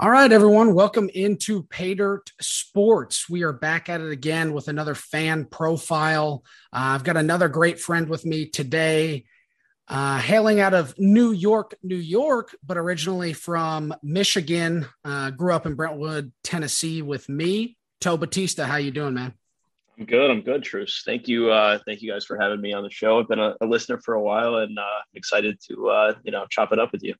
All right, everyone, welcome into Pay Dirt Sports. We are back at it again with another fan profile. Uh, I've got another great friend with me today, uh, hailing out of New York, New York, but originally from Michigan. Uh, grew up in Brentwood, Tennessee, with me, Toe Batista. How you doing, man? I'm good. I'm good, Truce. Thank you. Uh, thank you guys for having me on the show. I've been a, a listener for a while, and uh, excited to uh, you know chop it up with you.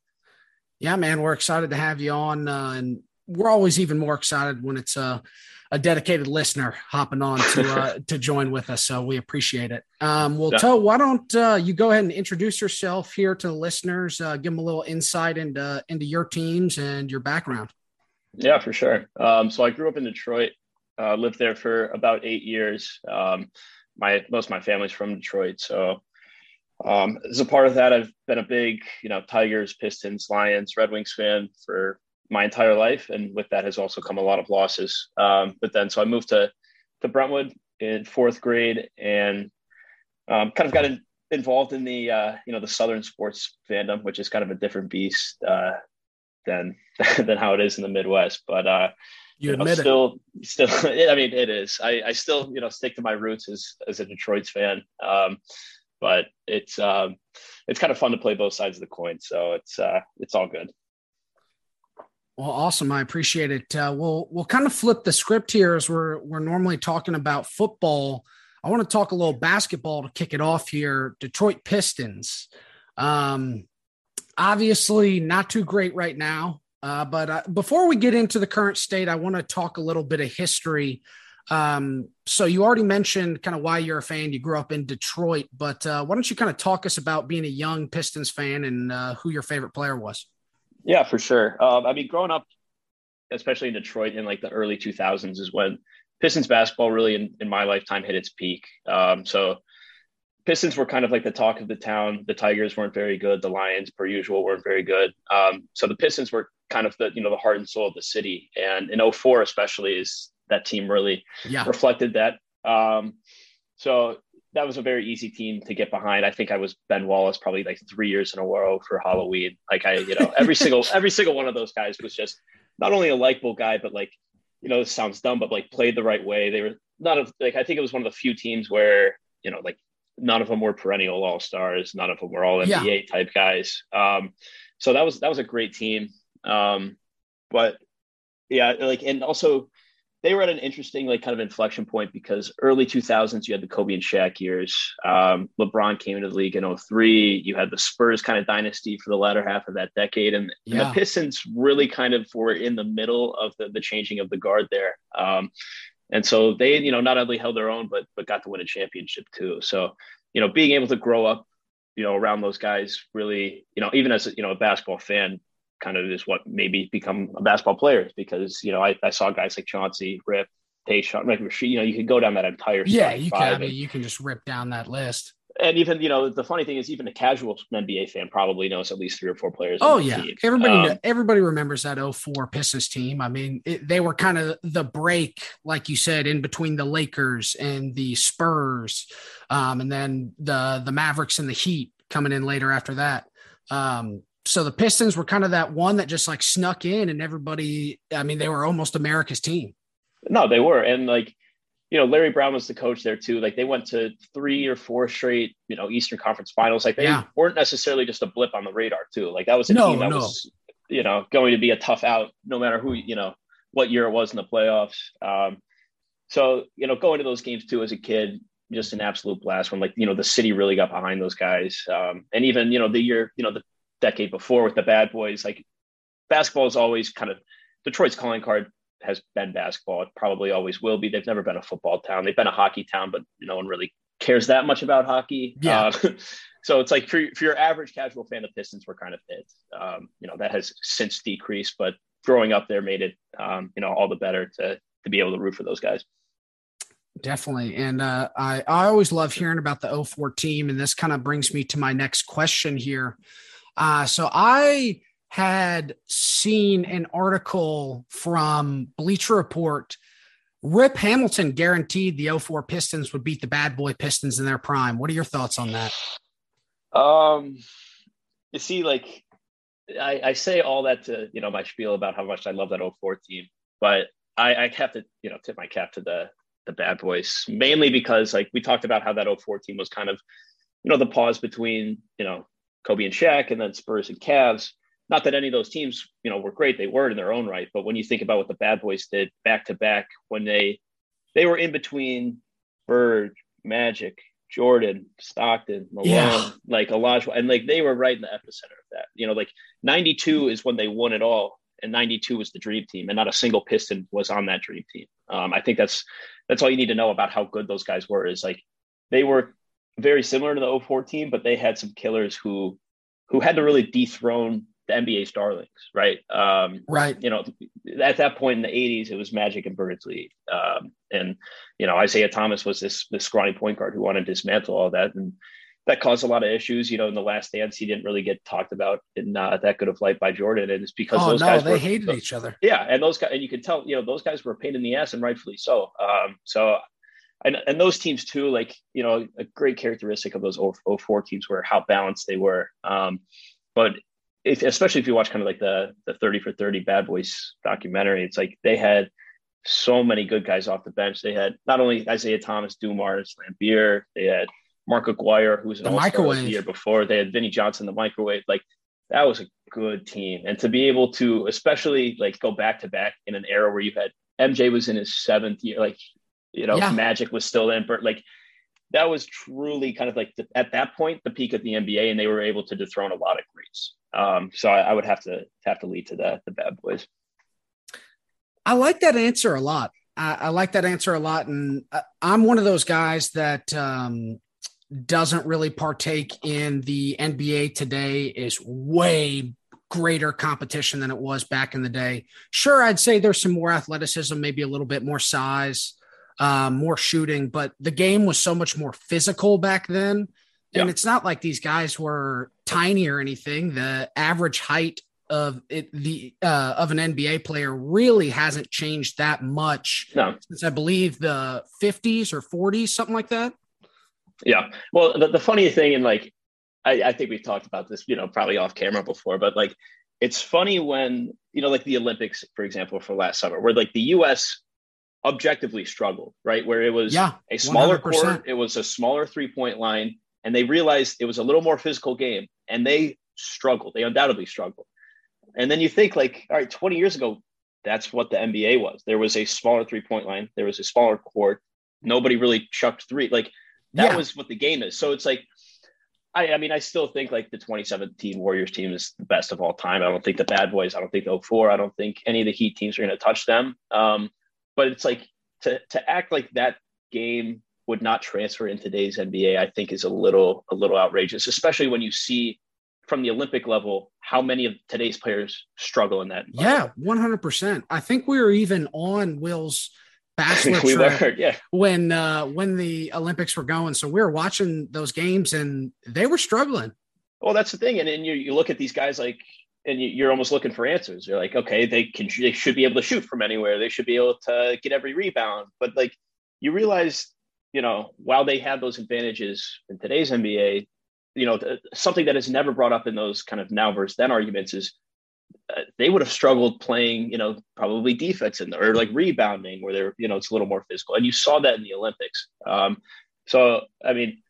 Yeah, man, we're excited to have you on, uh, and we're always even more excited when it's a, a dedicated listener hopping on to uh, to join with us. So we appreciate it. Um, well, yeah. Toe, why don't uh, you go ahead and introduce yourself here to the listeners? Uh, give them a little insight into into your teams and your background. Yeah, for sure. Um, so I grew up in Detroit. Uh, lived there for about eight years. Um, my most of my family's from Detroit, so um, as a part of that, I've been a big, you know, Tigers, Pistons, Lions, Red Wings fan for my entire life, and with that has also come a lot of losses. Um, but then, so I moved to to Brentwood in fourth grade, and um, kind of got in, involved in the, uh, you know, the Southern sports fandom, which is kind of a different beast uh, than than how it is in the Midwest. But uh, you, you know, admit still, it. still, I mean, it is. I, I still, you know, stick to my roots as as a Detroit's fan. Um, but it's um, it's kind of fun to play both sides of the coin. So it's uh, it's all good. Well, awesome. I appreciate it. Uh, we'll we'll kind of flip the script here as we're we're normally talking about football. I want to talk a little basketball to kick it off here. Detroit Pistons. Um, obviously, not too great right now. Uh, but uh, before we get into the current state, I want to talk a little bit of history um, so you already mentioned kind of why you're a fan. You grew up in Detroit, but uh, why don't you kind of talk us about being a young Pistons fan and uh, who your favorite player was? Yeah, for sure. Um, I mean, growing up, especially in Detroit in like the early 2000s, is when Pistons basketball really in, in my lifetime hit its peak. Um, so Pistons were kind of like the talk of the town. The Tigers weren't very good. The Lions, per usual, weren't very good. Um, so the Pistons were kind of the you know the heart and soul of the city. And in 04 especially is that team really yeah. reflected that. Um, so that was a very easy team to get behind. I think I was Ben Wallace probably like three years in a row for Halloween. Like I, you know, every single every single one of those guys was just not only a likable guy, but like, you know, this sounds dumb, but like played the right way. They were not of like I think it was one of the few teams where you know like none of them were perennial all stars, none of them were all NBA yeah. type guys. Um, so that was that was a great team. Um, but yeah, like and also they were at an interesting like kind of inflection point because early 2000s you had the Kobe and Shaq years. Um, LeBron came into the league in 03. You had the Spurs kind of dynasty for the latter half of that decade, and, yeah. and the Pistons really kind of were in the middle of the, the changing of the guard there. Um, and so they, you know, not only held their own, but but got to win a championship too. So, you know, being able to grow up, you know, around those guys really, you know, even as you know a basketball fan, kind of is what maybe become a basketball player because you know I, I saw guys like Chauncey, Rip, Tayshaun, like you know you could go down that entire yeah you can I mean, you can just rip down that list. And even you know the funny thing is even a casual NBA fan probably knows at least three or four players. Oh yeah, team. everybody um, everybody remembers that 04 Pistons team. I mean it, they were kind of the break, like you said, in between the Lakers and the Spurs, um, and then the the Mavericks and the Heat coming in later after that. Um, so the Pistons were kind of that one that just like snuck in and everybody, I mean, they were almost America's team. No, they were. And like, you know, Larry Brown was the coach there too. Like they went to three or four straight, you know, Eastern Conference finals. Like they yeah. weren't necessarily just a blip on the radar too. Like that was a no, team that no. was, you know, going to be a tough out no matter who, you know, what year it was in the playoffs. Um, so, you know, going to those games too as a kid, just an absolute blast when like, you know, the city really got behind those guys. Um, and even, you know, the year, you know, the decade before with the bad boys. Like basketball is always kind of Detroit's calling card has been basketball. It probably always will be. They've never been a football town. They've been a hockey town, but no one really cares that much about hockey. Yeah. Uh, so it's like for, for your average casual fan, the Pistons were kind of it. Um, you know, that has since decreased, but growing up there made it, um, you know, all the better to, to be able to root for those guys. Definitely. And uh, I, I always love hearing about the 04 team. And this kind of brings me to my next question here. Uh, so I had seen an article from Bleacher Report. Rip Hamilton guaranteed the 04 Pistons would beat the bad boy Pistons in their prime. What are your thoughts on that? Um, you see, like I, I, say all that to you know my spiel about how much I love that 04 team, but I, I have to you know tip my cap to the the bad boys mainly because like we talked about how that 04 team was kind of you know the pause between you know Kobe and Shaq and then Spurs and Cavs. Not that any of those teams you know were great; they were in their own right. But when you think about what the bad boys did back to back when they they were in between Bird, Magic, Jordan, Stockton, Malone, yeah. like Elijah, and like they were right in the epicenter of that. You know, like 92 is when they won it all, and 92 was the dream team, and not a single Piston was on that dream team. Um, I think that's that's all you need to know about how good those guys were. Is like they were very similar to the 04 team, but they had some killers who who had to really dethrone the NBA starlings, right? Um, right. You know, at that point in the '80s, it was Magic and Birdsley, um, and you know Isiah Thomas was this this scrawny point guard who wanted to dismantle all that, and that caused a lot of issues. You know, in the Last Dance, he didn't really get talked about in uh, that good of light by Jordan, and it's because oh, those no, guys they were, hated each other. Yeah, and those guys, and you could tell, you know, those guys were a pain in the ass, and rightfully so. Um, so. And, and those teams too, like you know, a great characteristic of those 04 teams were how balanced they were. Um, but if, especially if you watch kind of like the the 30 for 30 bad boys documentary it's like they had so many good guys off the bench. They had not only Isiah thomas dumars laimbeer they had mark aguirre who was an the microwave the year before. They had vinnie johnson the microwave. Like that was a good team. And to be able to especially like go back to back in an era where you had mj was in his seventh year like you know yeah. magic was still in but like that was truly kind of like the, at that point the peak of the NBA, and they were able to dethrone a lot of greats. Um, so I, I, would have to have to lead to the the bad boys. I like that answer a lot. I, I like that answer a lot, and I'm one of those guys that um, doesn't really partake in the NBA today. Is way greater competition than it was back in the day. Sure, I'd say there's some more athleticism, maybe a little bit more size um, more shooting, but the game was so much more physical back then. And it's not like these guys were tiny or anything. The average height of it, the uh, of an NBA player really hasn't changed that much no. since I believe the 50s or 40s, something like that. Yeah. Well, the, the funny thing, and like, I, I think we've talked about this, you know, probably off camera before, but like, it's funny when, you know, like the Olympics, for example, for last summer, where like the US objectively struggled, right? Where it was yeah, a smaller 100%. court, it was a smaller three point line, and they realized it was a little more physical game, and they struggled. They undoubtedly struggled. And then you think like, all right, 20 years ago, that's what the NBA was. There was a smaller three point line, there was a smaller court. Nobody really chucked three. Like that yeah. was what the game is. So it's like, I, I, mean, I still think like the 2017 Warriors team is the best of all time. I don't think the Bad Boys, I don't think the 04, I don't think any of the Heat teams are going to touch them. Um, but it's like to to act like that game would not transfer in today's NBA, I think is a little a little outrageous, especially when you see from the Olympic level how many of today's players struggle in that. Yeah, one hundred percent. I think we were even on Will's bachelor we trip were, yeah. when uh, when the Olympics were going. So we were watching those games and they were struggling. Well, that's the thing, and then you you look at these guys like and you're almost looking for answers. You're like, okay, they can, they should be able to shoot from anywhere. They should be able to get every rebound. But like, you realize, you know, while they have those advantages in today's NBA, you know, something that is never brought up in those kind of now versus then arguments is uh, they would have struggled playing, you know, probably defense in there or like rebounding where they're, you know, it's a little more physical. And you saw that in the Olympics. Um, so, I mean,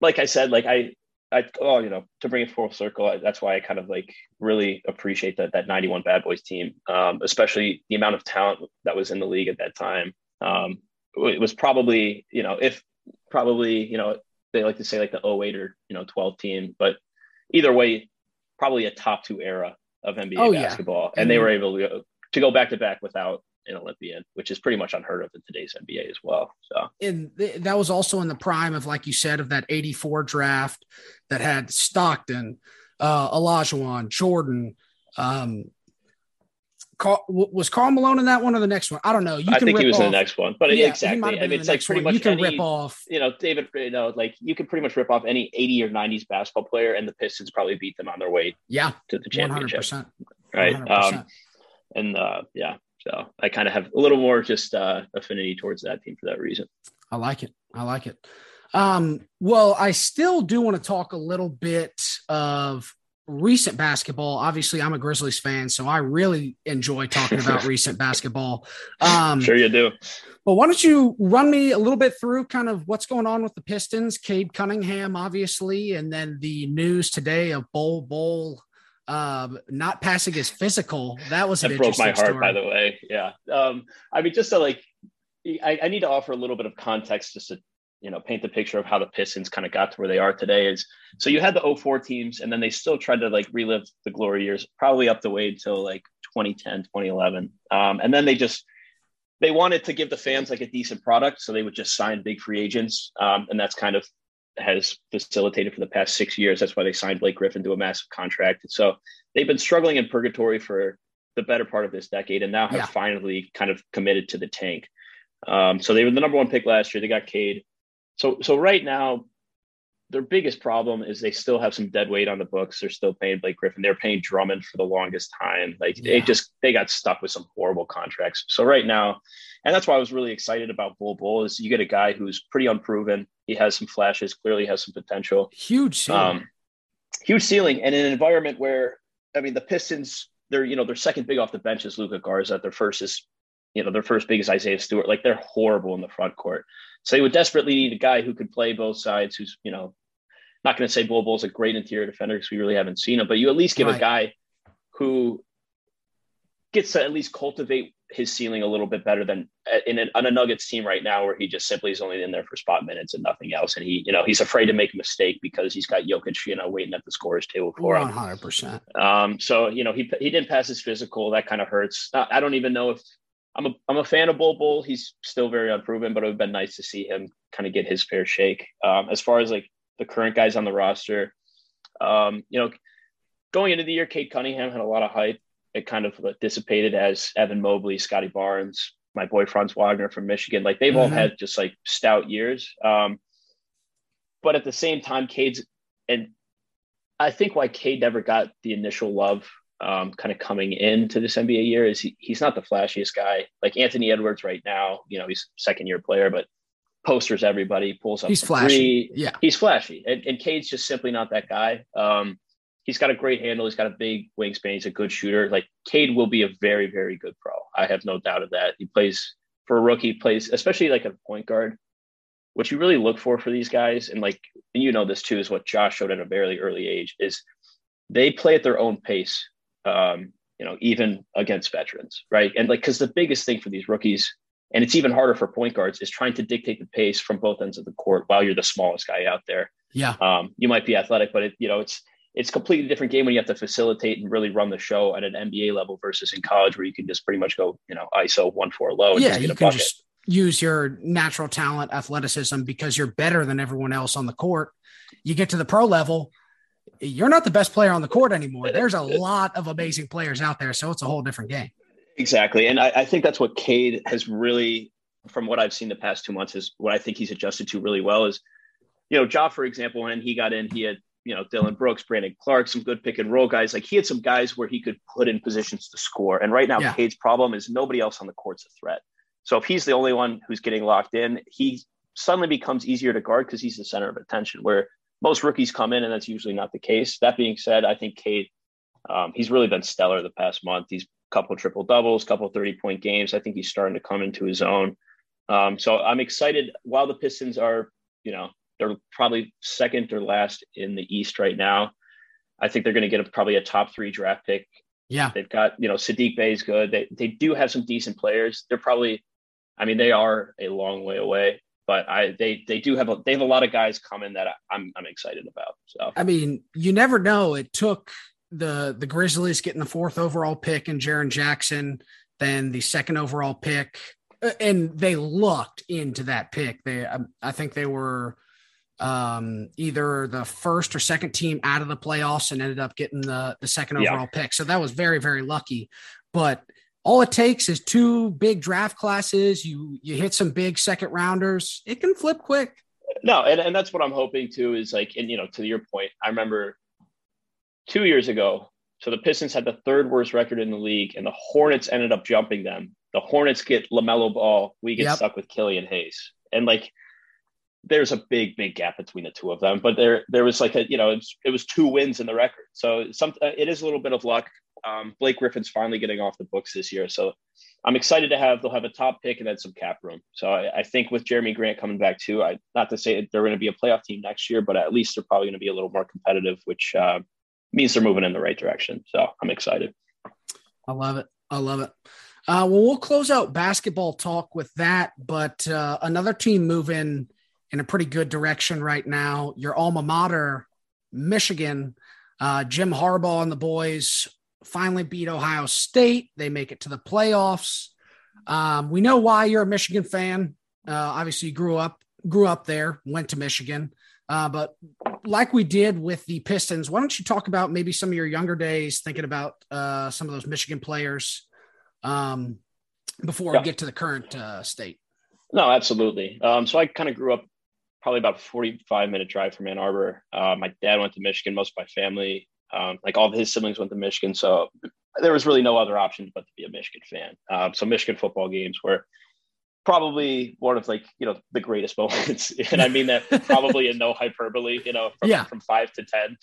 like I said, like I, I, oh, you know, to bring it full circle, that's why I kind of like really appreciate that that 91 Bad Boys team, um, especially the amount of talent that was in the league at that time. Um, it was probably, you know, if probably, you know, they like to say like the 08 or, you know, 12 team, but either way, probably a top two era of NBA oh, basketball. Yeah. And they were able to go, to go back to back without an Olympian, which is pretty much unheard of in today's NBA as well. So, and th- that was also in the prime of, like you said, of that 84 draft that had Stockton, uh, Olajuwon, Jordan. Um, Karl, was Karl Malone in that one or the next one? I don't know. You I think he was off, in the next one, but yeah, exactly. I mean, it's like pretty one. much you can any, rip off. You know, David. You know, like you can pretty much rip off any '80 or '90s basketball player, and the Pistons probably beat them on their way. Yeah, to the championship. 100%. Right. 100%. Um, and uh, yeah, so I kind of have a little more just uh, affinity towards that team for that reason. I like it. I like it. Um, well, I still do want to talk a little bit of recent basketball. Obviously, I'm a Grizzlies fan, so I really enjoy talking about recent basketball. Um, sure, you do. But why don't you run me a little bit through kind of what's going on with the Pistons? Cade Cunningham, obviously, and then the news today of Bowl Bol um, not passing his physical. That was that broke my heart, story. by the way. Yeah. Um, I mean, just to like, I, I need to offer a little bit of context just to you know paint the picture of how the Pistons kind of got to where they are today. Is so you had the 04 teams, and then they still tried to like relive the glory years, probably up the way until like 2010, 2011, um, and then they just they wanted to give the fans like a decent product, so they would just sign big free agents, um, and that's kind of has facilitated for the past six years. That's why they signed Blake Griffin to a massive contract. So they've been struggling in purgatory for the better part of this decade, and now have yeah. finally kind of committed to the tank. Um, so they were the number one pick last year. They got Cade. So so right now, their biggest problem is they still have some dead weight on the books. They're still paying Blake Griffin. They're paying Drummond for the longest time. Like yeah. they just they got stuck with some horrible contracts. So right now, and that's why I was really excited about Bol Bol is you get a guy who's pretty unproven. He has some flashes, clearly has some potential. Huge ceiling. Um, huge ceiling. And in an environment where I mean the Pistons, they're you know, their second big off the bench is Luka Garza. Their first is you know, their first big is Isaiah Stewart. Like they're horrible in the front court. So they would desperately need a guy who could play both sides, who's, you know, not going to say Bol is a great interior defender because we really haven't seen him, but you at least give right. a guy who gets to at least cultivate his ceiling a little bit better than uh, in a, on a Nuggets team right now, where he just simply is only in there for spot minutes and nothing else. And he, you know, he's afraid to make a mistake because he's got Jokic, you know, waiting at the scorer's table for 100%. him. 100%. Um, so, you know, he, he didn't pass his physical. That kind of hurts. I don't even know if I'm a I'm a fan of Bol Bol. He's still very unproven, but it would have been nice to see him kind of get his fair shake. Um, as far as like the current guys on the roster, um, you know, going into the year, Cade Cunningham had a lot of hype. It kind of dissipated as Evan Mobley, Scottie Barnes, my boy Franz Wagner from Michigan. Like they've mm-hmm. all had just like stout years. Um, but at the same time, Cade's and I think why Cade never got the initial love um, kind of coming into this NBA year is he, he's not the flashiest guy. Like Anthony Edwards right now, you know, he's second year player, but posters everybody, pulls up. He's flashy. Yeah. He's flashy. And, and Cade's just simply not that guy. Um, he's got a great handle. He's got a big wingspan. He's a good shooter. Like Cade will be a very, very good pro. I have no doubt of that. He plays for a rookie, plays, especially like a point guard. What you really look for for these guys, and like, and you know this too, is what Josh showed at a very early age, is they play at their own pace um, you know, even against veterans, right? And like, because the biggest thing for these rookies, and it's even harder for point guards, is trying to dictate the pace from both ends of the court while you're the smallest guy out there. Yeah, um, you might be athletic, but it, you know, it's it's completely different game when you have to facilitate and really run the show at an NBA level versus in college where you can just pretty much go, you know, ISO one four low. yeah, you can bucket. just use your natural talent, athleticism because you're better than everyone else on the court. You get to the pro level, you're not the best player on the court anymore. There's a lot of amazing players out there, so it's a whole different game. Exactly, and I, I think that's what Cade has really, from what I've seen the past two months, is what I think he's adjusted to really well. Is you know, Ja, for example, when he got in, he had you know Dillon Brooks, Brandon Clarke, some good pick and roll guys. Like he had some guys where he could put in positions to score. And right now, yeah. Cade's problem is nobody else on the court's a threat. So if he's the only one who's getting locked in, he suddenly becomes easier to guard because he's the center of attention. Where most rookies come in, and that's usually not the case. That being said, I think Cade, um, he's really been stellar the past month. He's couple triple doubles, couple 30 point games. I think he's starting to come into his own. Um, so I'm excited. While the Pistons are, you know, they're probably second or last in the East right now. I think they're going to get a, probably a top three draft pick. Yeah, they've got you know Saddiq Bey is good. They they do have some decent players. They're probably, I mean, they are a long way away but I they they do have a they have a lot of guys coming that I, am I'm excited about. So I mean, you never know. It took the the Grizzlies getting the fourth overall pick and Jaren Jackson, then the second overall pick, uh, and they lucked into that pick. They um, I think they were um either the first or second team out of the playoffs and ended up getting the the second overall yeah. pick. So that was very very lucky. But all it takes is two big draft classes. You you hit some big second rounders. It can flip quick. No, and, and that's what I'm hoping too is like, and you know, to your point, I remember two years ago. So the Pistons had the third worst record in the league, and the Hornets ended up jumping them. The Hornets get LaMelo Ball. We get yep. stuck with Killian Hayes, and like there's a big, big gap between the two of them. But there, there was like a, you know, it was, it was two wins in the record. So some, it is a little bit of luck. Um, Blake Griffin's finally getting off the books this year, so I'm excited to have. They'll have a top pick and then some cap room. So I, I think with Jerami Grant coming back too, I not to say they're going to be a playoff team next year, but at least they're probably going to be a little more competitive, which uh, means they're moving in the right direction. So I'm excited. I love it. I love it. Uh, well, we'll close out basketball talk with that, but uh, another team moving in a pretty good direction right now. Your alma mater, Michigan, uh, Jim Harbaugh and the boys finally beat Ohio State. They make it to the playoffs. Um, we know why you're a Michigan fan. Uh, obviously, you grew up grew up there, went to Michigan. Uh, but like we did with the Pistons, why don't you talk about maybe some of your younger days, thinking about uh, some of those Michigan players um, before yeah. we get to the current uh, state? No, absolutely. Um, so I kind of grew up probably about 45 minute drive from Ann Arbor. Uh, my dad went to Michigan. Most of my family, um, like all of his siblings went to Michigan. So there was really no other option but to be a Michigan fan. Um, so Michigan football games were probably one of like, you know, the greatest moments. and I mean that probably in no hyperbole, you know, from, yeah. from five to 10.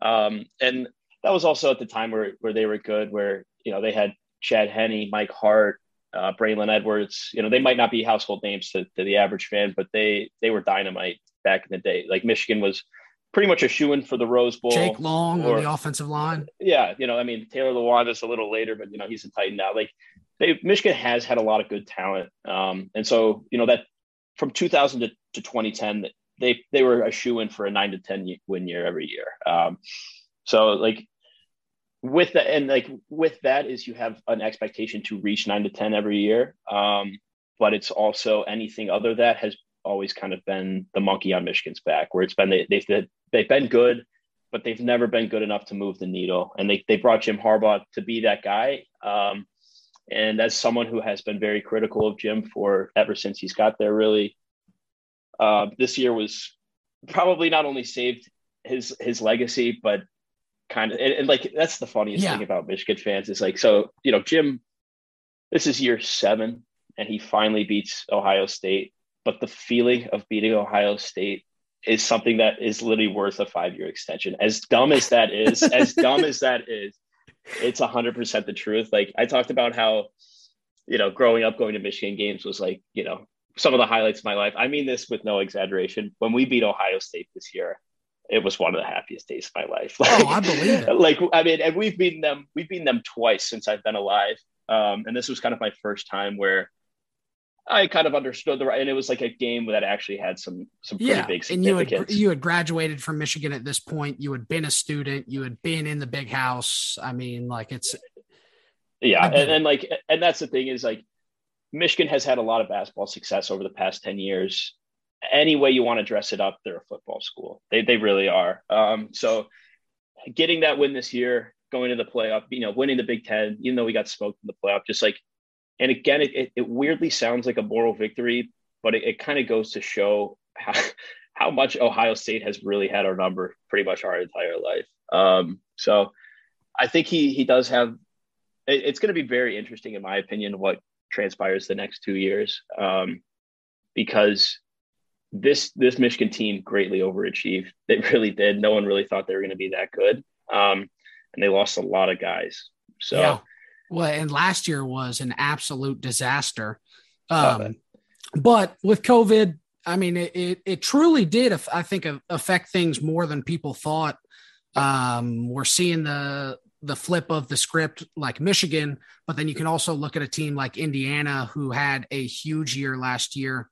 Um, and that was also at the time where, where they were good, where, you know, they had Chad Henne, Mike Hart, uh, Braylon Edwards. You know, they might not be household names to, to the average fan, but they they were dynamite back in the day. Like Michigan was pretty much a shoe in for the Rose Bowl. Jake Long or, on the offensive line. Yeah, you know, I mean Taylor Lewan is a little later, but you know he's a Titan now. Like they, Michigan has had a lot of good talent, um, and so you know that from 2000 to, to 2010, they they were a shoe in for a nine to ten win year every year. Um, so like with that and like with that is you have an expectation to reach nine to ten every year. Um, but it's also anything other that has always kind of been the monkey on michigan's back where it's been they, they've, they've been good but they've never been good enough to move the needle. And they, they brought jim harbaugh to be that guy. Um, and as someone who has been very critical of jim for ever since he's got there really uh, this year was probably not only saved his his legacy but kind of and, and, like that's the funniest yeah. thing about Michigan fans is like so you know Jim this is year 7 and he finally beats Ohio State but the feeling of beating Ohio State is something that is literally worth a 5-year extension as dumb as that is as dumb as that is it's 100% the truth like I talked about how you know growing up going to Michigan games was like you know some of the highlights of my life I mean this with no exaggeration when we beat Ohio State this year it was one of the happiest days of my life. Like, oh, I believe it. Like, I mean, and we've beaten them, we've beaten them twice since I've been alive. Um, and this was kind of my first time where I kind of understood the right, and it was like a game that actually had some some pretty yeah, big significance. And you had, you had graduated from Michigan at this point. You had been a student. You had been in the big house. I mean, like it's yeah, and, and like, and that's the thing is like, Michigan has had a lot of basketball success over the past ten years, any way you want to dress it up, they're a football school. They they really are. Um, so getting that win this year, going to the playoff, you know, winning the Big Ten, even though we got smoked in the playoff, just like, and again, it, it, it weirdly sounds like a moral victory, but it, it kind of goes to show how, how much Ohio State has really had our number pretty much our entire life. Um, so I think he he does have. It, it's going to be very interesting, in my opinion, what transpires the next two years, um, because this this Michigan team greatly overachieved. They really did. No one really thought they were going to be that good, um, and they lost a lot of guys. So, yeah. Well, and last year was an absolute disaster. Um, but with COVID, I mean, it, it, it truly did, I think, affect things more than people thought. Um, we're seeing the the flip of the script like Michigan, but then you can also look at a team like Indiana who had a huge year last year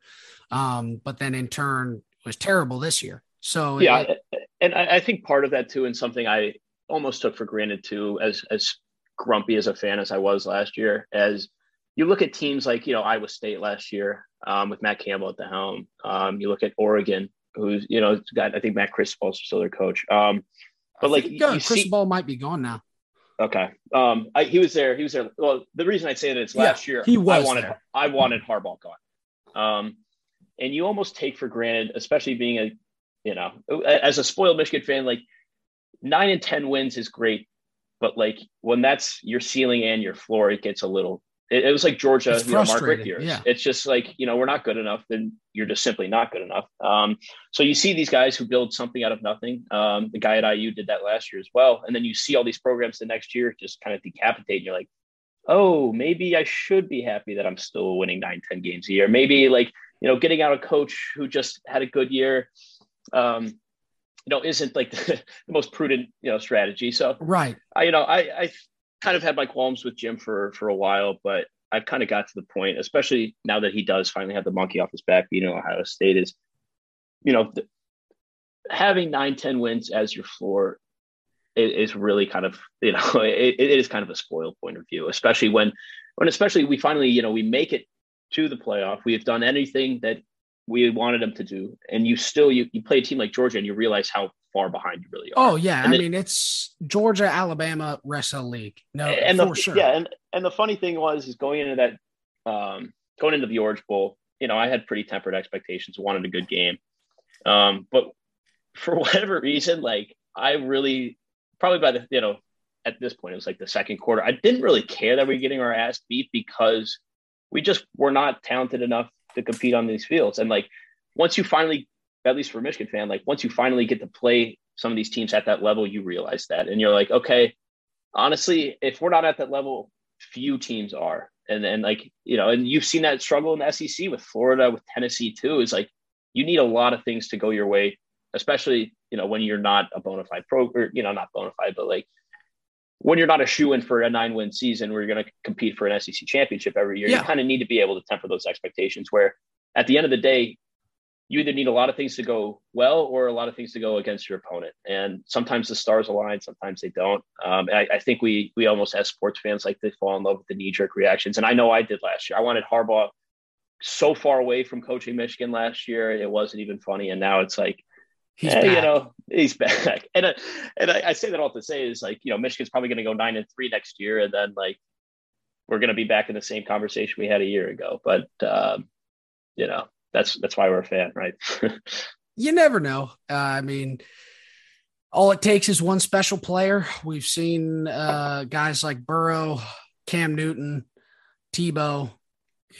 um, but then in turn was terrible this year. So yeah, it, and I, I think part of that too, and something I almost took for granted too, as as grumpy as a fan as I was last year, as you look at teams like you know Iowa State last year um, with Matt Campbell at the helm. Um, you look at Oregon, who's you know got I think Matt Cristobal's still their coach. Um, but like think, uh, Cristobal see, might be gone now. Okay. Um, I, he was there. He was there. Well, the reason I say that it's last yeah, year he was I wanted there. I wanted Harbaugh gone. Um, and you almost take for granted, especially being a, you know, as a spoiled Michigan fan, like nine and 10 wins is great. But like when that's your ceiling and your floor, it gets a little It, it was like Georgia, you know, Mark Richt years. Yeah. It's just like you know we're not good enough, then you're just simply not good enough. Um, so you see these guys who build something out of nothing. Um, the guy at IU did that last year as well, and then you see all these programs the next year just kind of decapitate. And you're like, oh, maybe I should be happy that I'm still winning nine, 10 games a year. Maybe like you know, getting out a coach who just had a good year. Um, you know, isn't like the, the most prudent, you know, strategy. So, right. I, you know, I, I kind of had my qualms with Jim for, for a while, but I've kind of got to the point, especially now that he does finally have the monkey off his back, being Ohio State is, you know, the, having nine, 10 wins as your floor is, is really kind of, you know, it, it is kind of a spoiled point of view, especially when, when especially we finally, you know, we make it to the playoff. We have done anything that we wanted them to do, and you still you, you play a team like Georgia, and you realize how far behind you really are. Oh yeah, and I mean it's Georgia, Alabama, wrestle league. No, and for the, sure. Yeah, and and the funny thing was is going into that um, going into the Orange Bowl, you know, I had pretty tempered expectations, wanted a good game, um, but for whatever reason, like I really probably by the you know at this point it was like the second quarter, I didn't really care that we are getting our ass beat because we just were not talented enough to compete on these fields. And like once you finally, at least for Michigan fan, like once you finally get to play some of these teams at that level, you realize that. And you're like, okay, honestly, if we're not at that level, few teams are. And then like, you know, and you've seen that struggle in the SEC with Florida, with Tennessee too, is like you need a lot of things to go your way, especially, you know, when you're not a bona fide pro or, you know, not bona fide, but like when you're not a shoe in for a nine win season where you're going to compete for an SEC championship every year, yeah. you kind of need to be able to temper those expectations. Where at the end of the day, you either need a lot of things to go well or a lot of things to go against your opponent. And sometimes the stars align, sometimes they don't. Um, I, I, think we we almost as sports fans like to fall in love with the knee jerk reactions. And I know I did last year. I wanted Harbaugh so far away from coaching Michigan last year, it wasn't even funny. And now it's like He's eh, you know, he's back. And uh, and I, I, say that all to say is like, you know, Michigan's probably going to go nine and three next year, and then like we're going to be back in the same conversation we had a year ago. But um, you know, that's that's why we're a fan, right? you never know. Uh, I mean, all it takes is one special player. We've seen uh, guys like Burrow, Cam Newton, Tebow.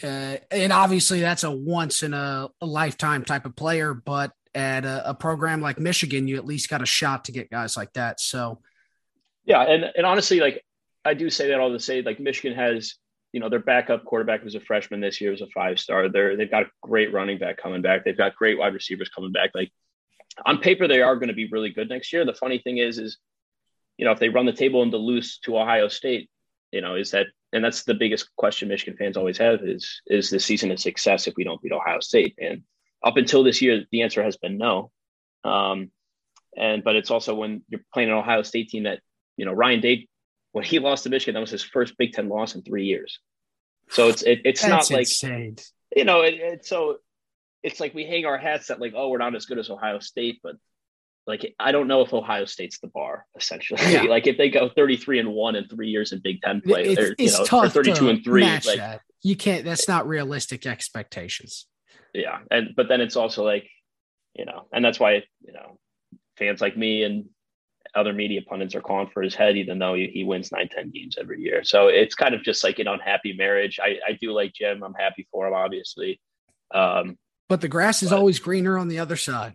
Uh, and obviously, that's a once in a, a lifetime type of player, but at a, a, program like Michigan, you at least got a shot to get guys like that. So, yeah, and and honestly, like I do say that all to say, like Michigan has, you know, their backup quarterback was a freshman this year, was a five star. They're they've got a great running back coming back. They've got great wide receivers coming back. Like on paper, they are going to be really good next year. The funny thing is, is you know, if they run the table into loose to Ohio State, you know, is that and that's the biggest question Michigan fans always have is is the season a success if we don't beat Ohio State and up until this year, the answer has been no. Um, and but it's also when you're playing an Ohio State team that you know Ryan Day when he lost to Michigan, that was his first Big Ten loss in three years. So it's it, it's That's not like you know it, it's so it's like we hang our hats that like oh we're not as good as Ohio State, but like I don't know if Ohio State's the bar essentially. Yeah. like if they go 33 and 1 in 3 years in Big 10 play it's, it's know, tough or 32 and 3 like that. you can't that's not realistic expectations yeah. And but then it's also like you know and that's why you know fans like me and other media pundits are calling for his head even though he, he wins 9 10 games every year. So it's kind of just like an unhappy marriage. I i do like jim. I'm happy for him obviously. Um but the grass is but, always greener on the other side.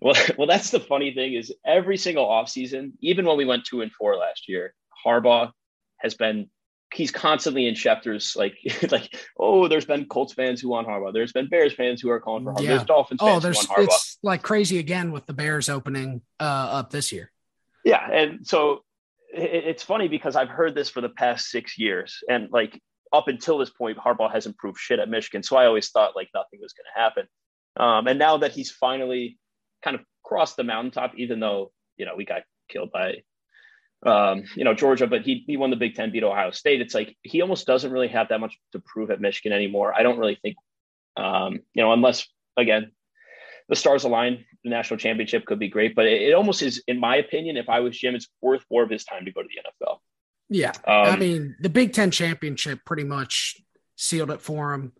Well well that's the funny thing is every single offseason even when we went two and four last year harbaugh has been he's constantly in Schefter's like like oh there's been Colts fans who want Harbaugh. There's been Bears fans who are calling for Harbaugh. Yeah. there's Dolphins oh, there's, it's like crazy again with the Bears opening uh, up this year. Yeah and so it, it's funny because I've heard this for the past six years and like up until this point Harbaugh hasn't proved shit at Michigan so I always thought like nothing was going to happen. Um, and now that he's finally kind of crossed the mountaintop even though you know we got killed by um, you know, Georgia, but he, he won the Big Ten, beat Ohio State. It's like he almost doesn't really have that much to prove at Michigan anymore. I don't really think, um, you know, unless, again, the stars align, the national championship could be great. But it, it, almost is, in my opinion, if I was Jim, it's worth more of his time to go to the NFL. Yeah. Um, I mean, the Big Ten championship pretty much sealed it for him.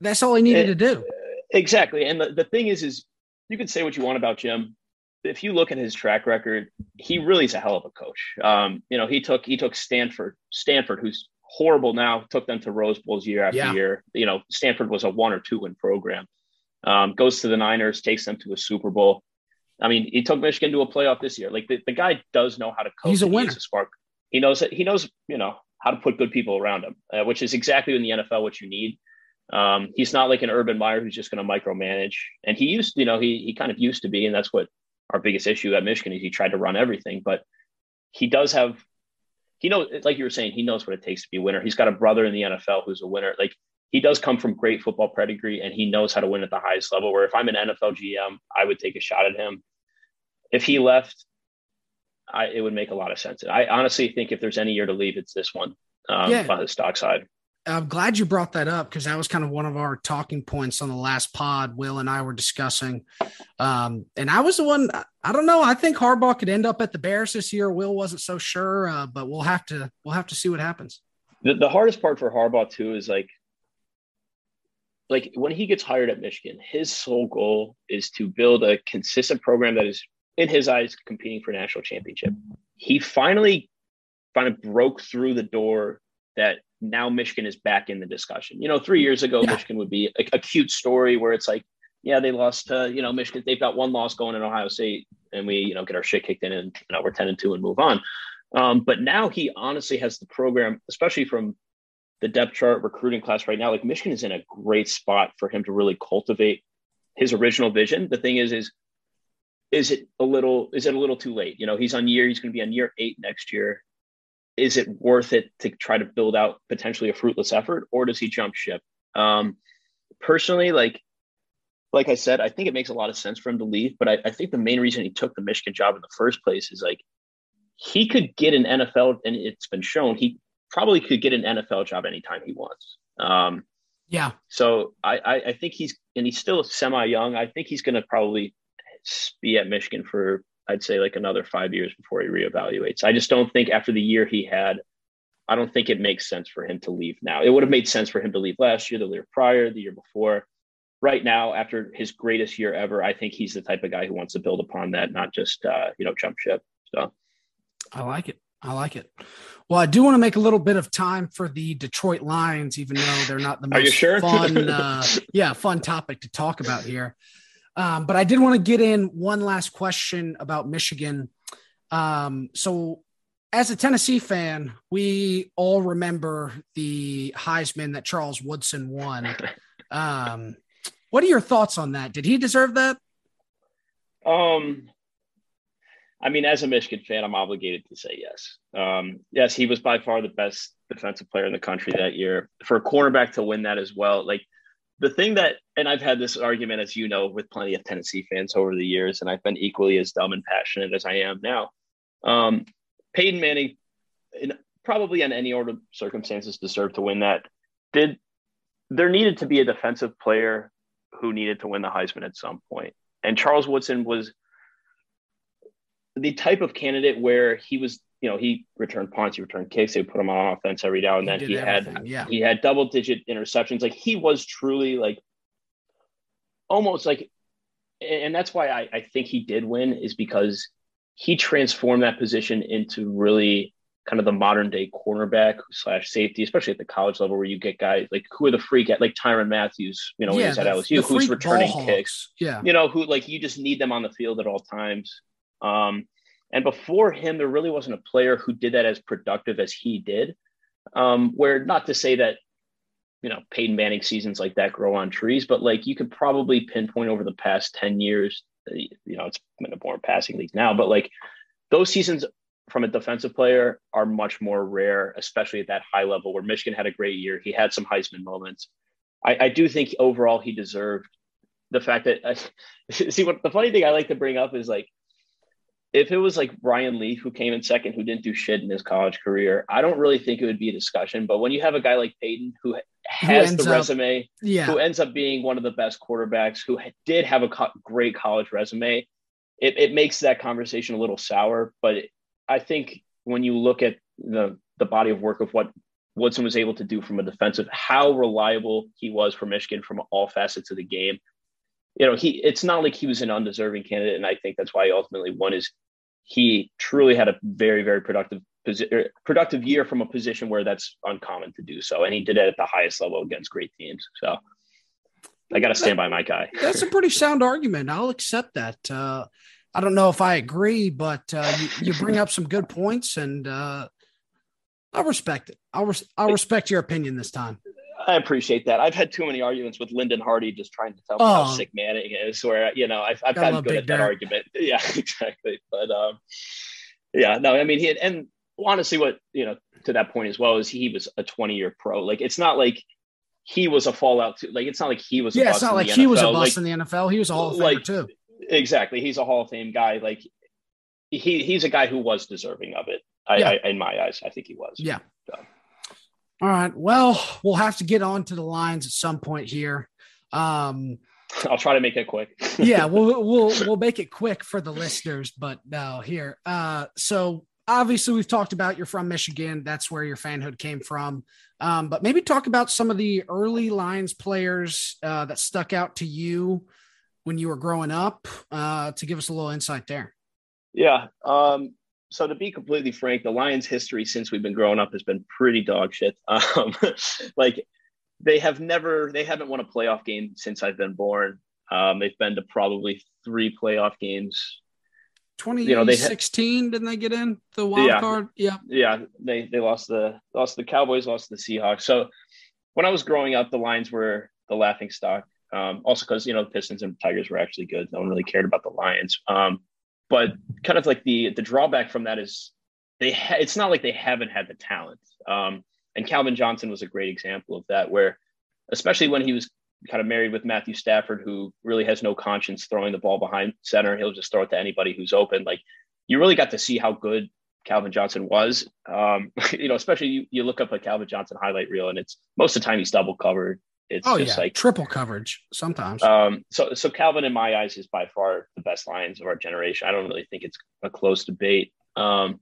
That's all he needed it, to do. Exactly. And the, the thing is, is you can say what you want about Jim if you look at his track record, he really is a hell of a coach. Um, you know, he took he took Stanford, Stanford, who's horrible now, took them to Rose Bowls year after yeah. year. You know, Stanford was a one or two win program. Um, goes to the Niners, takes them to a Super Bowl. I mean, he took Michigan to a playoff this year. Like the, the guy does know how to coach. He's a winner. He's a spark. He knows that he knows, you know, how to put good people around him, uh, which is exactly in the NFL what you need. Um, he's not like an Urban Meyer who's just going to micromanage. And he used, you know, he he kind of used to be, and that's what our biggest issue at Michigan is. He tried to run everything, but he does have, he knows, like you were saying, he knows what it takes to be a winner. He's got a brother in the NFL who's a winner. Like he does come from great football pedigree, and he knows how to win at the highest level. Where if I'm an NFL GM, I would take a shot at him. If he left, I, it would make a lot of sense. I honestly think if there's any year to leave, it's this one um, yeah. on the stock side. I'm glad you brought that up because that was kind of one of our talking points on the last pod. Will and I were discussing, um, and I was the one. I don't know. I think Harbaugh could end up at the Bears this year. Will wasn't so sure, uh, but we'll have to we'll have to see what happens. The, the hardest part for Harbaugh too is like, like when he gets hired at Michigan, his sole goal is to build a consistent program that is, in his eyes, competing for national championship. He finally, kind of broke through the door that now Michigan is back in the discussion. You know, three years ago, yeah. Michigan would be a, a, cute story where it's like, yeah, they lost to, you know, Michigan. They've got one loss going in Ohio State and we, you know, get our shit kicked in and, you know, we're 10 and 2 and move on. Um, but now he honestly has the program, especially from the depth chart recruiting class right now. Like Michigan is in a great spot for him to really cultivate his original vision. The thing is, is, is it a little, is it a little too late? You know, he's on year, he's going to be on year eight next year is it worth it to try to build out potentially a fruitless effort or does he jump ship? Um, personally like like i said i think it makes a lot of sense for him to leave but I, I, think the main reason he took the michigan job in the first place is like he could get an nfl and it's been shown he probably could get an nfl job anytime he wants. Um, yeah. so I, I i think he's and he's still semi young i think he's going to probably be at michigan for I'd say like another five years before he reevaluates. I just don't think after the year he had, I don't think it makes sense for him to leave now. It would have made sense for him to leave last year, the year prior, the year before. Right now, after his greatest year ever, I think he's the type of guy who wants to build upon that, not just uh, you know jump ship. So, I like it. I like it. Well, I do want to make a little bit of time for the Detroit Lions, even though they're not the most sure? fun, uh, yeah, fun topic to talk about here. Um, but I did want to get in one last question about Michigan. Um, so, as a Tennessee fan, we all remember the Heisman that Charles Woodson won. Um, what are your thoughts on that? Did he deserve that? Um, I mean, as a Michigan fan, I'm obligated to say yes. Um, yes, he was by far the best defensive player in the country that year. For a cornerback to win that as well, like the thing that, and I've had this argument, as you know, with plenty of Tennessee fans over the years, and I've been equally as dumb and passionate as I am now. Um, Peyton Manning, in, probably in any order of circumstances, deserved to win that. Did there needed to be a defensive player who needed to win the Heisman at some point, and Charles Woodson was the type of candidate where he was you know, he returned punts, he returned kicks, they put him on offense every now and then. He, he had yeah. he had double digit interceptions. Like he was truly like almost like and that's why I, I think he did win is because he transformed that position into really kind of the modern day cornerback slash safety, especially at the college level where you get guys like who are the freak at like Tyrann Mathieu, you know, yeah, he's at LSU, who's returning kicks. Yeah. You know, who like you just need them on the field at all times. Um, and before him, there really wasn't a player who did that as productive as he did. Um, where not to say that, you know, Peyton Manning seasons like that grow on trees, but like you could probably pinpoint over the past 10 years, you know, it's been a more passing league now, but like those seasons from a defensive player are much more rare, especially at that high level where Michigan had a great year. He had some Heisman moments. I, I do think overall he deserved the fact that, uh, see, what the funny thing I like to bring up is like, if it was like Ryan Leaf who came in second, who didn't do shit in his college career, I don't really think it would be a discussion. But when you have a guy like Peyton who has the resume, up, yeah. who ends up being one of the best quarterbacks, who did have a co- great college resume, it, it makes that conversation a little sour. But it, I think when you look at the the body of work of what Woodson was able to do from a defensive, how reliable he was for Michigan from all facets of the game, you know, he it's not like he was an undeserving candidate, and I think that's why he ultimately won. Is he truly had a very very productive er, productive year from a position where that's uncommon to do so, and he did it at the highest level against great teams. So I got to stand by my guy. That's a pretty sound argument. I'll accept that. Uh, I don't know if I agree, but uh, you, you, bring up some good points, and uh, I respect it. I'll res- I'll respect your opinion this time. I appreciate that. I've had too many arguments with Lyndon Hardy just trying to tell me oh, how sick Manning is, where you know I've, I've gotten good at that argument. Yeah, exactly. But um, yeah, no, I mean he had, and honestly, what you know to that point as well is he was a 20 year pro. Like it's not like he was a fallout. Too. Like it's not like he was. Yeah, it's not like he NFL. was a bust like, in the NFL. He was a Hall of Famer like, too. Exactly, he's a Hall of Fame guy. Like he he's a guy who was deserving of it. I, yeah. I in my eyes, I think he was. Yeah. So. All right. Well, we'll have to get on to the lines at some point here. Um, I'll try to make it quick. yeah, we'll we'll we'll make it quick for the listeners, but no, here. Uh, so obviously we've talked about you're from Michigan. That's where your fanhood came from. Um, but maybe talk about some of the early Lions players uh, that stuck out to you when you were growing up uh, to give us a little insight there. Yeah. Um, so to be completely frank, the Lions' history since we've been growing up has been pretty dog shit. Um, like they have never, they haven't won a playoff game since I've been born. Um, they've been to probably three playoff games. 2016, you know, they didn't they get in the wild yeah, card? Yeah, yeah. They they lost the lost the Cowboys, lost the Seahawks. So when I was growing up, the Lions were the laughing stock. Um, also because you know the Pistons and Tigers were actually good. No one really cared about the Lions. Um, but kind of like the the drawback from that is they ha- it's not like they haven't had the talent. Um, and Calvin Johnson was a great example of that, where especially when he was kind of married with Matthew Stafford, who really has no conscience throwing the ball behind center. He'll just throw it to anybody who's open. Like you really got to see how good Calvin Johnson was. Um, you know, especially you, you look up a Calvin Johnson highlight reel and it's most of the time he's double covered. It's oh, just yeah. like triple coverage sometimes. Um, so so Calvin in my eyes is by far the best Lions of our generation. I don't really think it's a close debate. Um,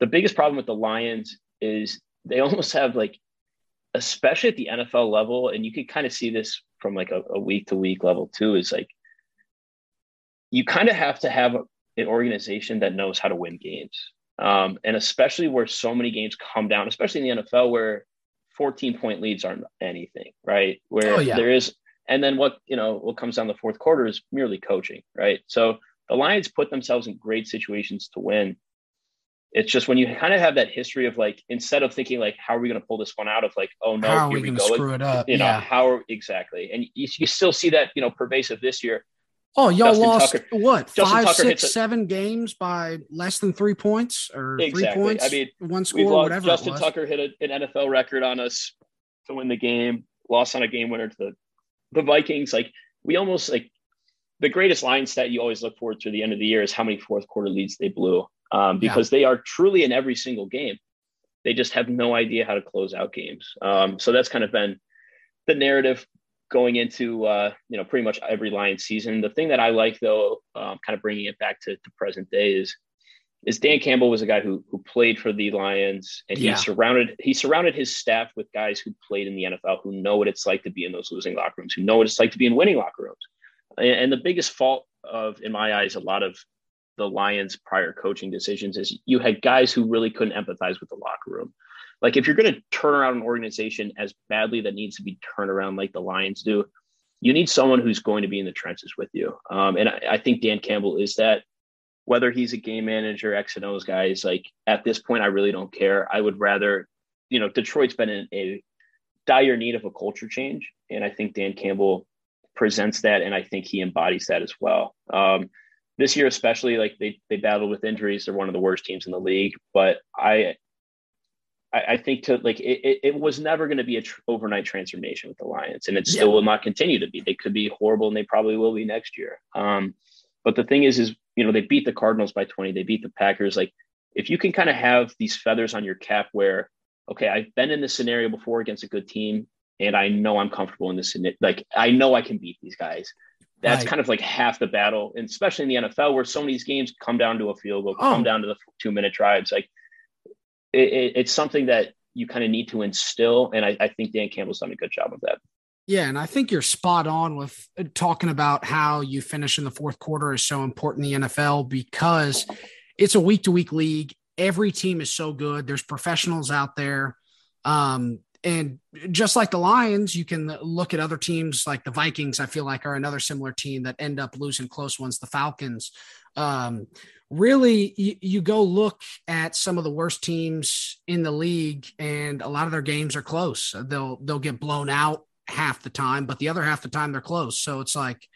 the biggest problem with the Lions is they almost have like, especially at the NFL level, and you could kind of see this from like a week to week level too, is like you kind of have to have an organization that knows how to win games. Um, and especially where so many games come down, especially in the NFL where 14 point leads aren't anything, right? Where oh, yeah. there is, and then what, you know, what comes down the fourth quarter is merely coaching, right? So the Lions put themselves in great situations to win. It's just when you kind of have that history of like, instead of thinking like, how are we going to pull this one out of like, oh no, how are we, we go. Screw it up. You know, yeah. how exactly. And you, you still see that, you know, pervasive this year Oh, y'all Justin lost Tucker. what Justin five, Tucker six, a, seven games by less than three points or exactly. three points. I mean, one score, lost, whatever. Justin Tucker hit a, an NFL record on us to win the game. Lost on a game winner to the the Vikings. Like we almost like the greatest line stat you always look forward to the end of the year is how many fourth quarter leads they blew um, because yeah. they are truly in every single game. They just have no idea how to close out games. Um, so that's kind of been the narrative going into uh, you know pretty much every Lions season. The thing that I like though, um, kind of bringing it back to, to, present day is is Dan Campbell was a guy who who played for the Lions and he surrounded he surrounded his staff with guys who played in the NFL who know what it's like to be in those losing locker rooms, who know what it's like to be in winning locker rooms. And, and the biggest fault of, in my eyes, a lot of the Lions' prior coaching decisions is you had guys who really couldn't empathize with the locker room like if you're going to turn around an organization as badly that needs to be turned around like the Lions do, you need someone who's going to be in the trenches with you. Um, and I, I, think Dan Campbell is that. Whether he's a game manager, X and O's guys, like at this point, I really don't care. I would rather, you know, Detroit's been in a dire need of a culture change, and I think Dan Campbell presents that, and I think he embodies that as well. Um, this year, especially, like they they battled with injuries. They're one of the worst teams in the league, but I I, I think to like it, it was never going to be a tr- overnight transformation with the Lions, and it still yeah. will not continue to be. They could be horrible, and they probably will be next year. Um, but the thing is, is you know they beat the Cardinals by twenty, they beat the Packers. Like if you can kind of have these feathers on your cap, where okay, I've been in this scenario before against a good team, and I know I'm comfortable in this. Like I know I can beat these guys. That's right. kind of like half the battle, and especially in the NFL, where so many these games come down to a field goal, come oh. down to the two minute drives. Like it, it, it's something that you kind of need to instill. And I, I think Dan Campbell's done a good job of that. Yeah, and I think you're spot on with uh, talking about how you finish in the fourth quarter is so important in the NFL because it's a week to week league. every team is so good. There's professionals out there. Um, and just like the Lions, you can look at other teams like the Vikings, I feel like are another similar team that end up losing close ones, the Falcons. Um, really, you, you, go look at some of the worst teams in the league, and a lot of their games are close. Uh, they'll they'll get blown out half the time, but the other half the time they're close. So it's like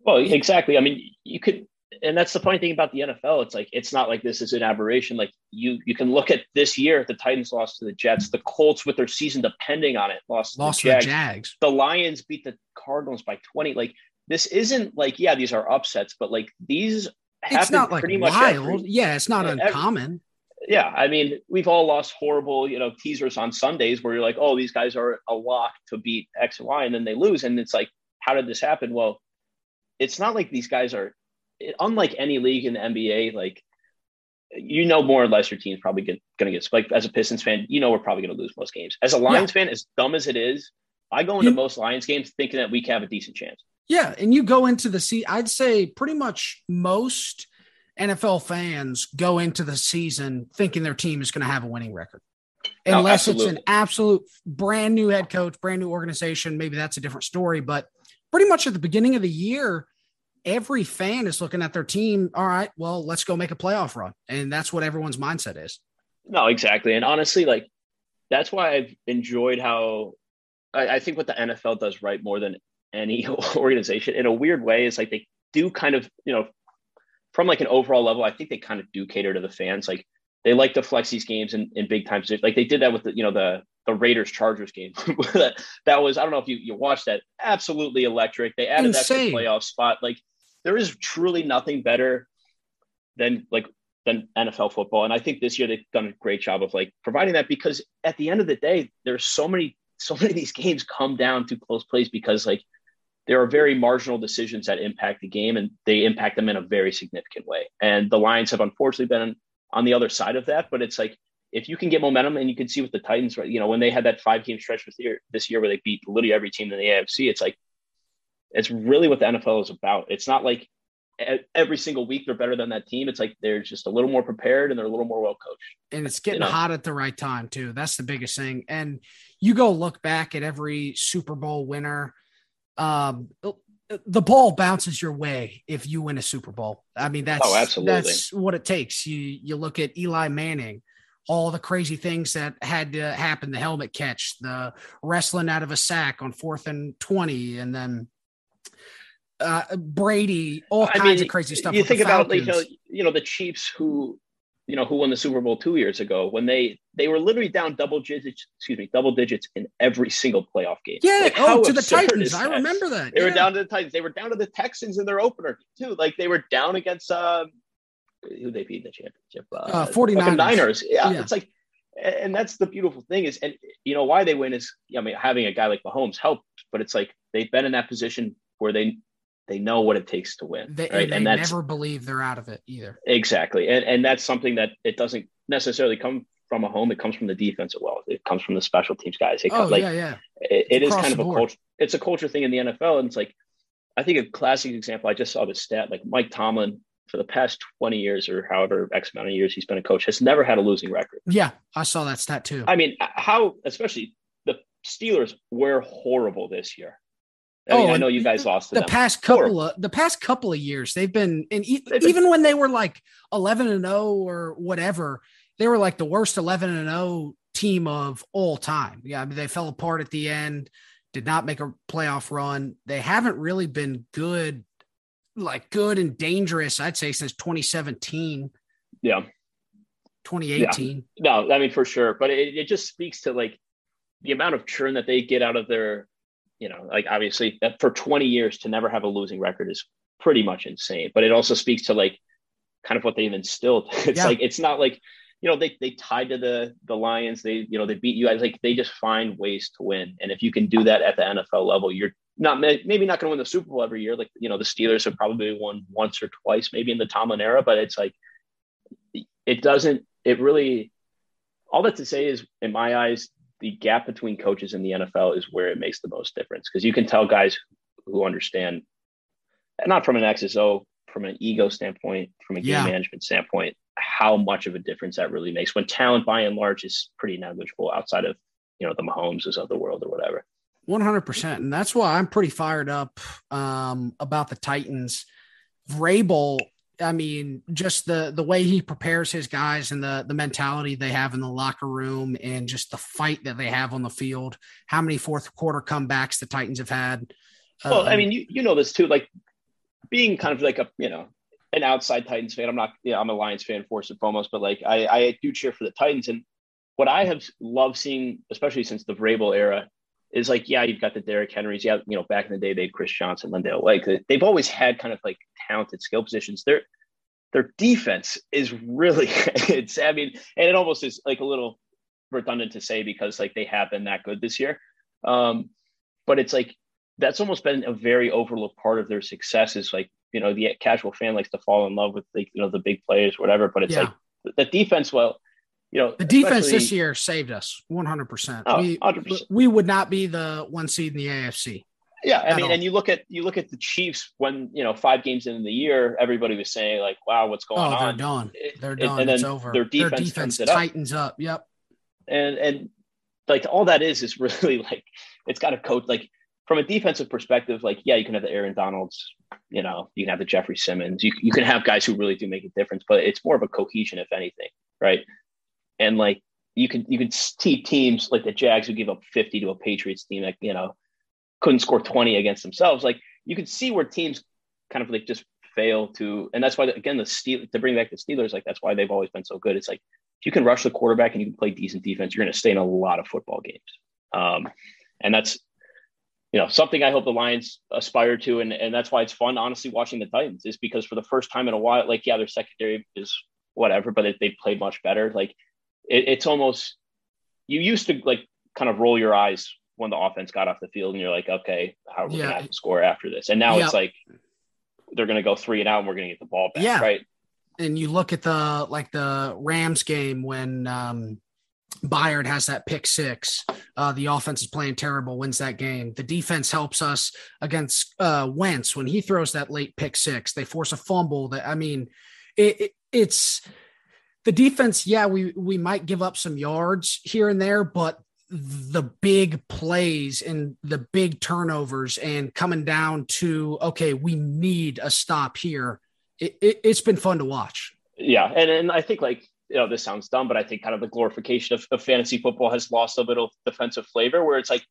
Well, exactly. I mean, you could and that's the funny thing about the NFL. It's like it's not like this is an aberration. Like you you can look at this year, the Titans lost to the Jets, the Colts with their season depending on it lost, lost the Jags. the Jags. The Lions beat the Cardinals by twenty. Like this isn't like yeah, these are upsets, but like these it's not like pretty wild. Every, yeah, it's not uncommon. Every, yeah, I mean, we've all lost horrible, you know, teasers on Sundays where you're like, oh, these guys are a lock to beat X and Y, and then they lose, and it's like, how did this happen? Well, it's not like these guys are unlike any league in the NBA, like you know more or less your team's probably going to get like as a Pistons fan, you know we're probably going to lose most games. As a Lions yeah. fan, as dumb as it is, I go into you, most Lions games thinking that we have a decent chance. Yeah, and you go into the see, I'd say pretty much most NFL fans go into the season thinking their team is going to have a winning record. Unless it's an absolute brand new head coach, brand new organization, maybe that's a different story. But pretty much at the beginning of the year, every fan is looking at their team. All right, well, let's go make a playoff run. And that's what everyone's mindset is. No, exactly. And honestly, like that's why I've enjoyed how I, I think what the NFL does right more than any organization in a weird way is like they do kind of, you know, from like an overall level, I think they kind of do cater to the fans. Like they like to flex these games in, in big times. Like they did that with the, you know, the the Raiders Chargers game. that, that was, I don't know if you, you watched that, absolutely electric. They added Insane. that playoff spot. Like there is truly nothing better than like than NFL football. And I think this year they've done a great job of like providing that because at the end of the day, there's so many, so many of these games come down to close plays because like there are very marginal decisions that impact the game and they impact them in a very significant way. And the Lions have unfortunately been on the other side of that, but it's like if you can get momentum and you can see with the Titans, right? You know, when they had that five game stretch this year, this year where they beat literally every team in the AFC, it's like it's really what the NFL is about. It's not like every single week they're better than that team. It's like they're just a little more prepared and they're a little more well coached. And it's getting you know? hot at the right time too. That's the biggest thing. And you go look back at every Super Bowl winner. Um, the ball bounces your way if you win a Super Bowl. I mean, that's oh, absolutely. that's what it takes. You you look at Eli Manning, all the crazy things that had to happen, the helmet catch, the wrestling out of a sack on fourth and 20, and then uh, Brady, all kinds mean, of crazy stuff. You think about you know, you know the Chiefs who you know who won the Super Bowl two years ago when they they were literally down double digits, excuse me, double digits in every single playoff game. Yeah, like, oh, to the Titans. I remember that. They yeah. were down to the Titans. They were down to the Texans in their opener too. Like they were down against uh, who they beat in the championship. Uh, uh 49ers. Niners. Yeah, yeah, it's like, and that's the beautiful thing is, and you know why they win is, I mean, having a guy like Mahomes helped, but it's like they've been in that position where they they know what it takes to win. They, right? and, they and that's, never believe they're out of it either. Exactly. And, and that's something that it doesn't necessarily come from a home. It comes from the defense as well. It comes from the special teams guys. It oh, like, yeah, yeah. It, it is kind of a culture. It's a culture thing in the NFL. And it's like, I think a classic example, I just saw this stat, like Mike Tomlin for the past 20 years or however X amount of years he's been a coach has never had a losing record. Yeah. I saw that stat too. I mean, how, especially the Steelers were horrible this year. I oh, mean, I know you guys lost the them. past couple of the past couple of years. They've been and e- they've even when they were like eleven and zero or whatever, they were like the worst eleven and zero oh team of all time. Yeah, I mean they fell apart at the end, did not make a playoff run. They haven't really been good, like good and dangerous. I'd say since 2017. Yeah. 2018. Yeah. No, I mean for sure, but it, it just speaks to like the amount of churn that they get out of their you know, like obviously that for 20 years to never have a losing record is pretty much insane. But it also speaks to like kind of what they've instilled. It's yeah. like it's not like you know they they tied to the the Lions. They you know they beat you guys. Like they just find ways to win. And if you can do that at the NFL level, you're not maybe not going to win the Super Bowl every year. Like you know the Steelers have probably won once or twice, maybe in the Tomlin era. But it's like it doesn't. It really. All that to say is, in my eyes, the gap between coaches in the NFL is where it makes the most difference because you can tell guys who understand, not from an X from an ego standpoint, from a game Yeah. management standpoint, how much of a difference that really makes when talent by and large is pretty negligible outside of you know the Mahomes of the world or whatever. One hundred percent, and that's why I'm pretty fired up um, about the Titans. Vrabel, I mean, just the the way he prepares his guys and the the mentality they have in the locker room, and just the fight that they have on the field. How many fourth quarter comebacks the Titans have had? Well, I Um, mean, you, you know this too. Like being kind of like a you know an outside Titans fan. I'm not. Yeah, I'm a Lions fan first and foremost, but like I I do cheer for the Titans. And what I have loved seeing, especially since the Vrabel era, is like yeah, you've got the Derrick Henrys. Yeah, you know back in the day they had Chris Johnson, LenDale. Like they've always had kind of like talented skill positions. Their their defense is really it's. I mean, and it almost is like a little redundant to say because like they have been that good this year. Um, but it's like that's almost been a very overlooked part of their success is like you know the casual fan likes to fall in love with like you know the big players whatever but it's Yeah. like the defense well you know the defense this year saved us one hundred percent. Oh, We 100%. we would not be the one seed in the AFC. yeah i mean all. and you look at you look at the chiefs when you know five games into the year everybody was saying like wow what's going on? Oh, they're done. They're done. and it's then over. their defense turns it tightens up. Yep. and and like all that is is really like it's got to coach like from a defensive perspective like yeah you can have the aaron donalds you know you can have the jeffery simmons. You, you can have guys who really do make a difference but it's more of a cohesion if anything right? And like you can you can see teams like the jags who give up 50 to a patriots team that you know couldn't score 20 against themselves. Like you can see where teams kind of like just fail to and that's why again the steel to bring back the steelers like that's why they've always been so good. It's like if you can rush the quarterback and you can play decent defense, you're going to stay in a lot of football games. Um, and that's, you know, something I hope the Lions aspire to. And, and that's why it's fun, honestly, watching the Titans is because for the first time in a while, like, yeah, their secondary is whatever, but it, they played much better. Like it, it's almost, you used to like kind of roll your eyes when the offense got off the field and you're like, okay, how are we Yeah. going to have to score after this? And now Yeah. it's like, they're going to go three and out and we're going to get the ball back. Yeah. Right. and you look at the like the Rams game when um Byard has that pick six. Uh, the offense is playing terrible, wins that game. The defense helps us against uh, Wentz when he throws that late pick six. They force a fumble. That I mean, it, it, it's the defense. Yeah, we we might give up some yards here and there, but the big plays and the big turnovers and coming down to okay, we need a stop here. It, it, it's been fun to watch. Yeah, and and I think like you know this sounds dumb, but I think kind of the glorification of, of fantasy football has lost a little defensive flavor, where it's like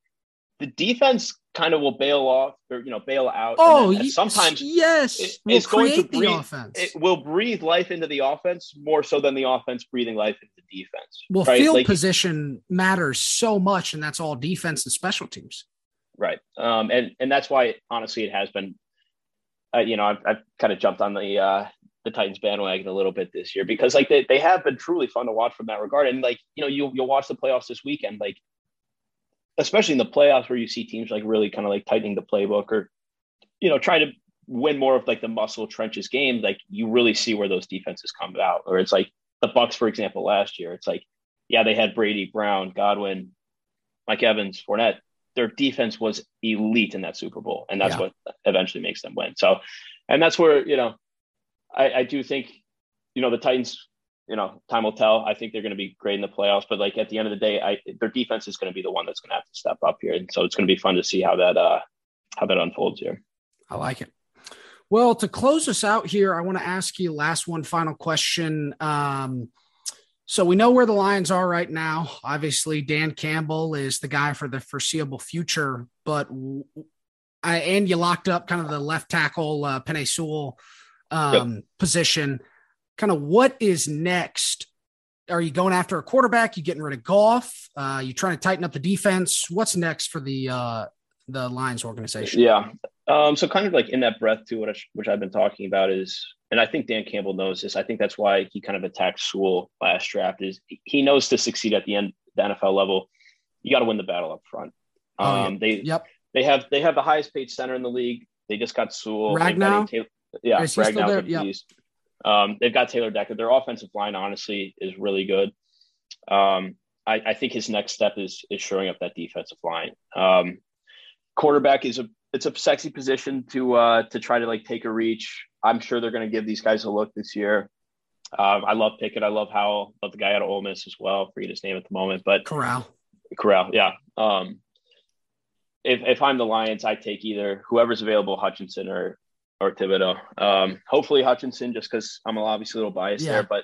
the defense kind of will bail off or you know bail out. and Oh, then- and sometimes yes, it- we'll it's going to create the breathe- offense. it will breathe life into the offense more so than the offense breathing life into the defense. well, right? field Like- position matters so much, and that's all defense and special teams. Right. Um, and and that's why honestly it has been, uh, you know, I've, I've kind of jumped on the uh, the Titans bandwagon a little bit this year because like they, they have been truly fun to watch from that regard. And like you know you you'll watch the playoffs this weekend, like especially in the playoffs where you see teams like really kind of like tightening the playbook or you know trying to win more of like the muscle trenches game. Like you really see where those defenses come out. Or it's like the Bucs, for example, last year. It's like yeah they had Brady, Brown, Godwin, Mike Evans, Fournette their defense was elite in that Super Bowl, and that's Yeah. what eventually makes them win. So, and that's where you know, I, I do think, you know, the Titans, you know, time will tell. I think they're going to be great in the playoffs, but like at the end of the day, I their defense is going to be the one that's going to have to step up here, and so it's going to be fun to see how that uh how that unfolds here. I like it. Well, to close us out here, I want to ask you last one final question. Um, so we know where the Lions are right now. Obviously, Dan Campbell is the guy for the foreseeable future, but I and you locked up kind of the left tackle uh, Penei Sewell um, position. Kind of what is next? Are you going after a quarterback? You getting rid of Goff? Uh, you trying to tighten up the defense? What's next for the uh, the Lions organization? Yeah. Um, so kind of like in that breath too, which which I've been talking about is, and I think Dan Campbell knows this. I think that's why he kind of attacked Sewell last draft. Is he knows to succeed at the end the NFL level, you got to win the battle up front. Um, Oh, yeah. They Yep. they have they have the highest paid center in the league. They just got Sewell. Ragnow? Taylor- yeah, Is he still Ragnow's there? a Yep. Um, they've got Taylor Decker. Their offensive line, honestly, is really good. Um, I, I think his next step is is showing up that defensive line. Um, quarterback is a it's a sexy position to uh, to try to like take a reach. I'm sure they're going to give these guys a look this year. Um, I love Pickett. I love how love the guy out of Ole Miss as well. Forget his name at the moment, but Corral. Corral, yeah. Um, if if I'm the Lions, I take either whoever's available, Hutchinson or or Thibodeaux. Um, hopefully Hutchinson, just because I'm obviously a little biased yeah. there. But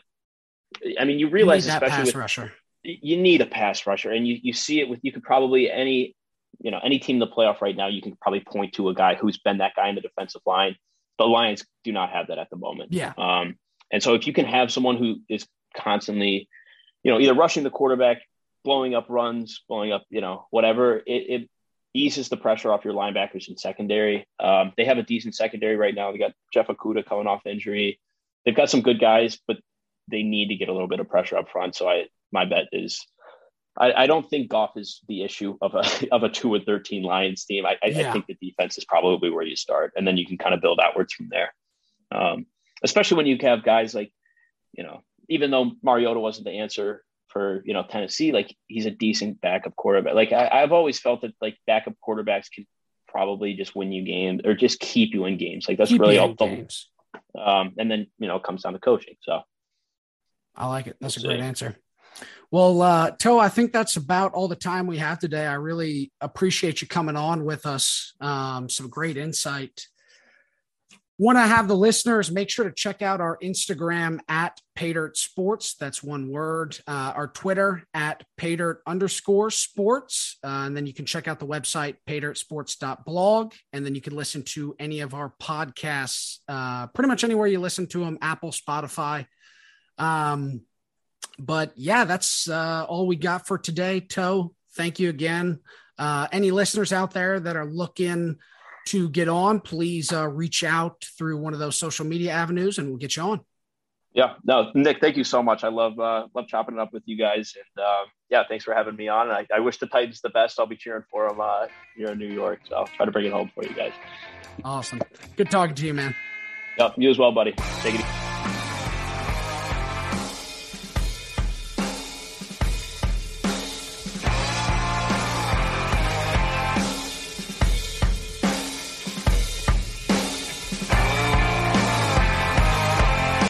I mean, you realize you especially with rusher. you need a pass rusher, and you you see it with you could probably any you know any team in the playoff right now. You can probably point to a guy who's been that guy in the defensive line. The Lions do not have that at the moment. Yeah. Um, and so if you can have someone who is constantly, you know, either rushing the quarterback, blowing up runs, blowing up, you know, whatever, it, it eases the pressure off your linebackers and secondary. Um, they have a decent secondary right now. They got Jeff Okudah coming off injury. They've got some good guys, but they need to get a little bit of pressure up front. So I, my bet is, I, I don't think Goff is the issue of a of a two and thirteen Lions team. I, I, yeah. I think the defense is probably where you start, and then you can kind of build outwards from there. Um, especially when you have guys like, you know, even though Mariota wasn't the answer for you know Tennessee, like he's a decent backup quarterback. Like I, have always felt that like backup quarterbacks can probably just win you games or just keep you in games. Like that's keep really all. Games. Um, and then you know it comes down to coaching. So I like it. That's we'll a great answer. Well, uh, Toe, I think that's about all the time we have today. I really appreciate you coming on with us. Um, some great insight Want to have the listeners make sure to check out our Instagram at Paydirt Sports. That's one word. Uh, our Twitter at Paydirt underscore sports. Uh, and then you can check out the website, paydirtsports.blog. And then you can listen to any of our podcasts, uh, pretty much anywhere you listen to them Apple, Spotify. Um, but yeah, that's uh, all we got for today, Toe. Thank you again. Uh, any listeners out there that are looking to get on, please uh, reach out through one of those social media avenues and we'll get you on. Yeah, no, Nick, thank you so much. I love uh, love chopping it up with you guys, and uh, yeah, thanks for having me on. I, I, wish the Titans the best. I'll be cheering for them uh, here in New York, so I'll try to bring it home for you guys. Awesome, good talking to you, man. Yeah, you as well, buddy. Take it easy.